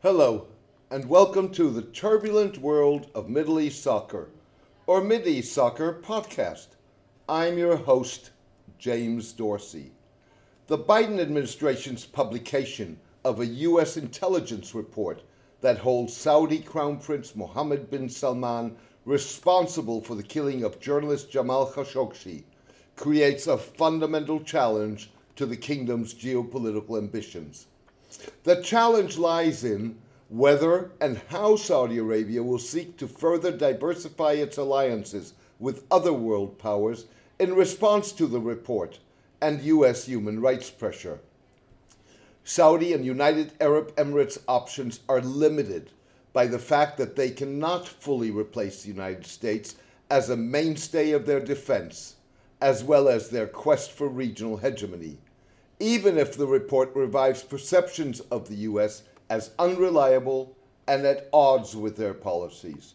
Hello, and welcome to the turbulent world of Middle East soccer, or Mid East Soccer podcast. I'm your host, James Dorsey. The Biden administration's publication of a U.S. intelligence report that holds Saudi Crown Prince Mohammed bin Salman responsible for the killing of journalist Jamal Khashoggi creates a fundamental challenge to the kingdom's geopolitical ambitions. The challenge lies in whether and how Saudi Arabia will seek to further diversify its alliances with other world powers in response to the report and U.S. human rights pressure. Saudi and United Arab Emirates options are limited by the fact that they cannot fully replace the United States as a mainstay of their defense, as well as their quest for regional hegemony even if the report revives perceptions of the U.S. as unreliable and at odds with their policies.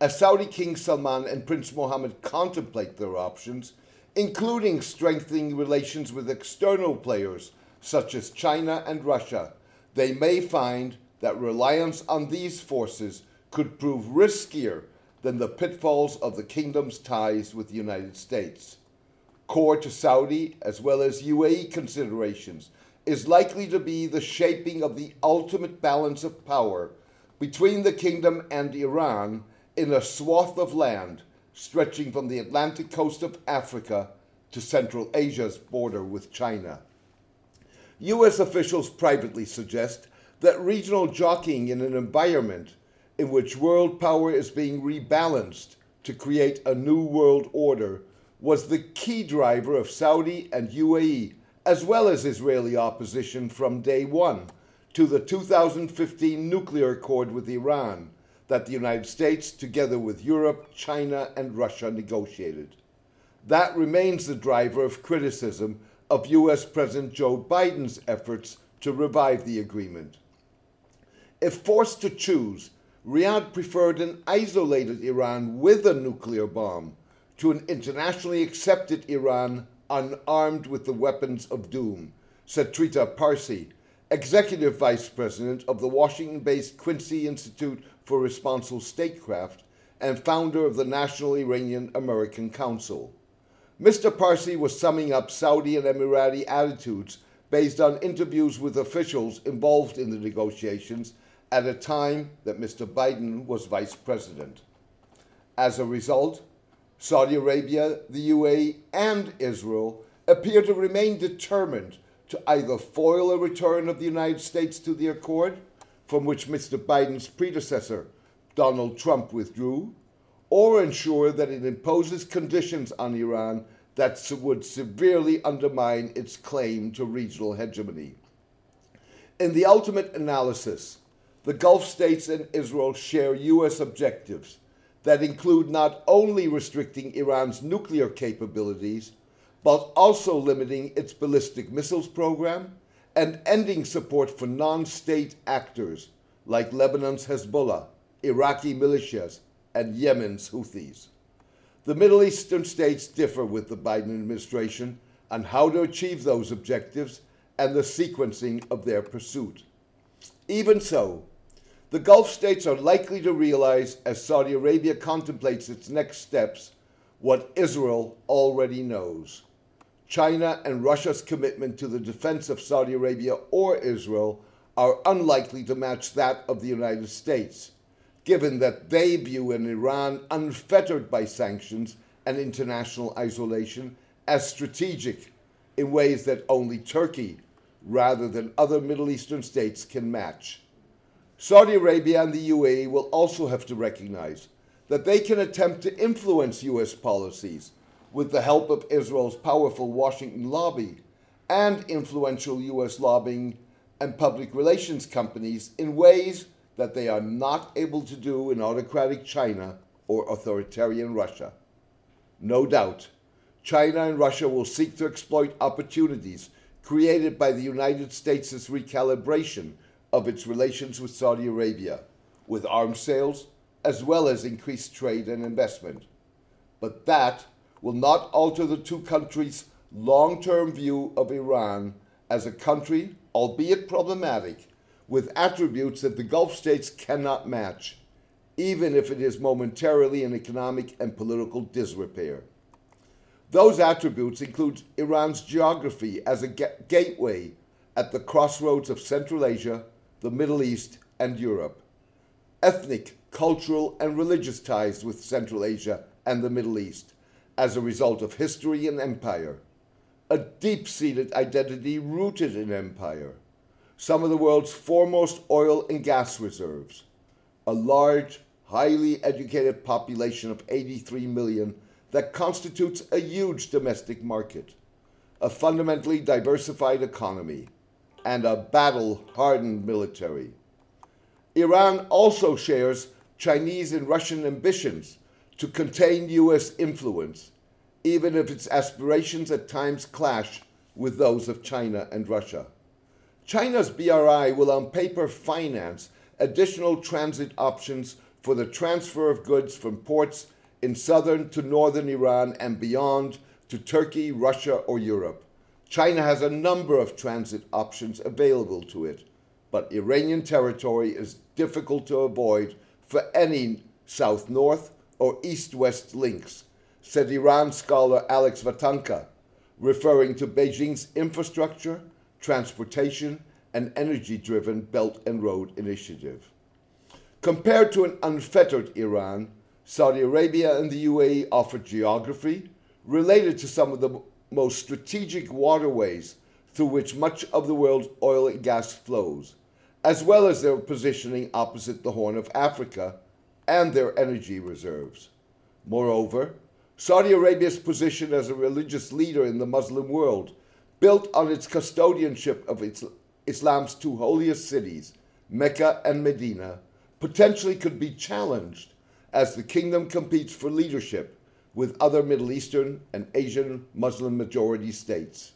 As Saudi King Salman and Prince Mohammed contemplate their options, including strengthening relations with external players such as China and Russia, they may find that reliance on these forces could prove riskier than the pitfalls of the kingdom's ties with the United States core to Saudi as well as UAE considerations, is likely to be the shaping of the ultimate balance of power between the kingdom and Iran in a swath of land stretching from the Atlantic coast of Africa to Central Asia's border with China. U.S. officials privately suggest that regional jockeying in an environment in which world power is being rebalanced to create a new world order was the key driver of Saudi and UAE, as well as Israeli opposition from day one to the 2015 nuclear accord with Iran that the United States, together with Europe, China, and Russia, negotiated. That remains the driver of criticism of US President Joe Biden's efforts to revive the agreement. If forced to choose, Riyadh preferred an isolated Iran with a nuclear bomb to an internationally accepted Iran unarmed with the weapons of doom, said Trita Parsi, executive vice president of the Washington based Quincy Institute for Responsible Statecraft and founder of the National Iranian American Council. Mr. Parsi was summing up Saudi and Emirati attitudes based on interviews with officials involved in the negotiations at a time that Mr. Biden was vice president. As a result, Saudi Arabia, the UAE, and Israel appear to remain determined to either foil a return of the United States to the accord, from which Mr. Biden's predecessor, Donald Trump, withdrew, or ensure that it imposes conditions on Iran that would severely undermine its claim to regional hegemony. In the ultimate analysis, the Gulf states and Israel share U.S. objectives that include not only restricting Iran's nuclear capabilities, but also limiting its ballistic missiles program and ending support for non state actors like Lebanon's Hezbollah, Iraqi militias, and Yemen's Houthis. The Middle Eastern states differ with the Biden administration on how to achieve those objectives and the sequencing of their pursuit. Even so, the Gulf states are likely to realize, as Saudi Arabia contemplates its next steps, what Israel already knows. China and Russia's commitment to the defense of Saudi Arabia or Israel are unlikely to match that of the United States, given that they view an Iran unfettered by sanctions and international isolation as strategic in ways that only Turkey, rather than other Middle Eastern states, can match. Saudi Arabia and the UAE will also have to recognize that they can attempt to influence U.S. policies with the help of Israel's powerful Washington lobby and influential U.S. lobbying and public relations companies in ways that they are not able to do in autocratic China or authoritarian Russia. No doubt, China and Russia will seek to exploit opportunities created by the United States' recalibration of its relations with Saudi Arabia, with arms sales, as well as increased trade and investment. But that will not alter the two countries' long term view of Iran as a country, albeit problematic, with attributes that the Gulf states cannot match, even if it is momentarily in economic and political disrepair. Those attributes include Iran's geography as a ga- gateway at the crossroads of Central Asia, the Middle East, and Europe, ethnic, cultural, and religious ties with Central Asia and the Middle East as a result of history and empire, a deep seated identity rooted in empire, some of the world's foremost oil and gas reserves, a large, highly educated population of 83 million that constitutes a huge domestic market, a fundamentally diversified economy, and a battle hardened military. Iran also shares Chinese and Russian ambitions to contain U.S. influence, even if its aspirations at times clash with those of China and Russia. China's BRI will on paper finance additional transit options for the transfer of goods from ports in southern to northern Iran and beyond to Turkey, Russia, or Europe. China has a number of transit options available to it, but Iranian territory is difficult to avoid for any south north or east west links, said Iran scholar Alex Vatanka, referring to Beijing's infrastructure, transportation, and energy driven Belt and Road Initiative. Compared to an unfettered Iran, Saudi Arabia and the UAE offer geography related to some of the most strategic waterways through which much of the world's oil and gas flows, as well as their positioning opposite the Horn of Africa and their energy reserves. Moreover, Saudi Arabia's position as a religious leader in the Muslim world, built on its custodianship of its, Islam's two holiest cities, Mecca and Medina, potentially could be challenged as the kingdom competes for leadership with other Middle Eastern and Asian Muslim majority states.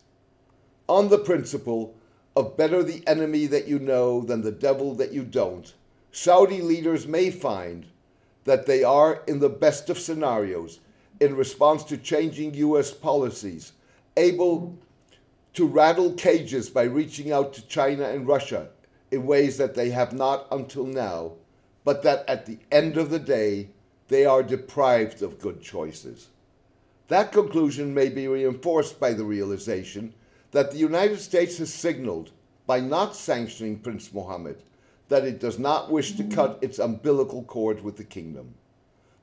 On the principle of better the enemy that you know than the devil that you don't, Saudi leaders may find that they are, in the best of scenarios, in response to changing U.S. policies, able to rattle cages by reaching out to China and Russia in ways that they have not until now but that at the end of the day, they are deprived of good choices. That conclusion may be reinforced by the realization that the United States has signaled, by not sanctioning Prince Mohammed, that it does not wish to cut its umbilical cord with the kingdom.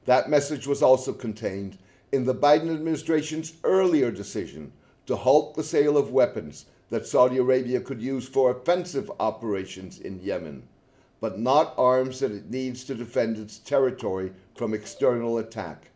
That message was also contained in the Biden administration's earlier decision to halt the sale of weapons that Saudi Arabia could use for offensive operations in Yemen but not arms that it needs to defend its territory from external attack.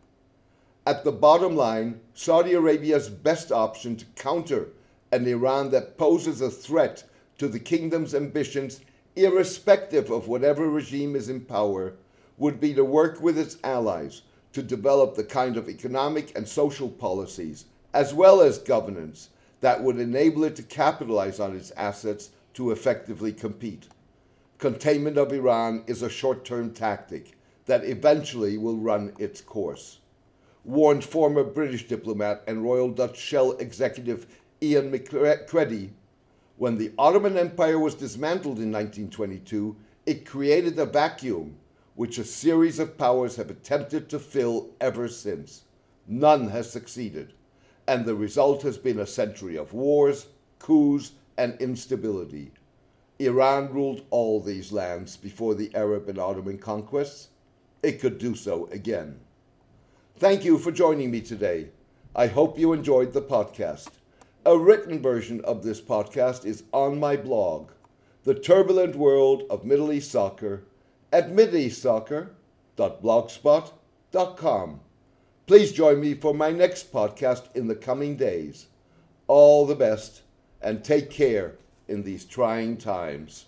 At the bottom line, Saudi Arabia's best option to counter an Iran that poses a threat to the kingdom's ambitions, irrespective of whatever regime is in power, would be to work with its allies to develop the kind of economic and social policies, as well as governance, that would enable it to capitalize on its assets to effectively compete containment of Iran is a short term tactic that eventually will run its course, warned former British diplomat and Royal Dutch Shell executive Ian McCredie. When the Ottoman Empire was dismantled in 1922, it created a vacuum which a series of powers have attempted to fill ever since. None has succeeded, and the result has been a century of wars, coups, and instability. Iran ruled all these lands before the Arab and Ottoman conquests. It could do so again. Thank you for joining me today. I hope you enjoyed the podcast. A written version of this podcast is on my blog, The Turbulent World of Middle East Soccer, at mideastsoccer.blogspot.com. Please join me for my next podcast in the coming days. All the best and take care in these trying times.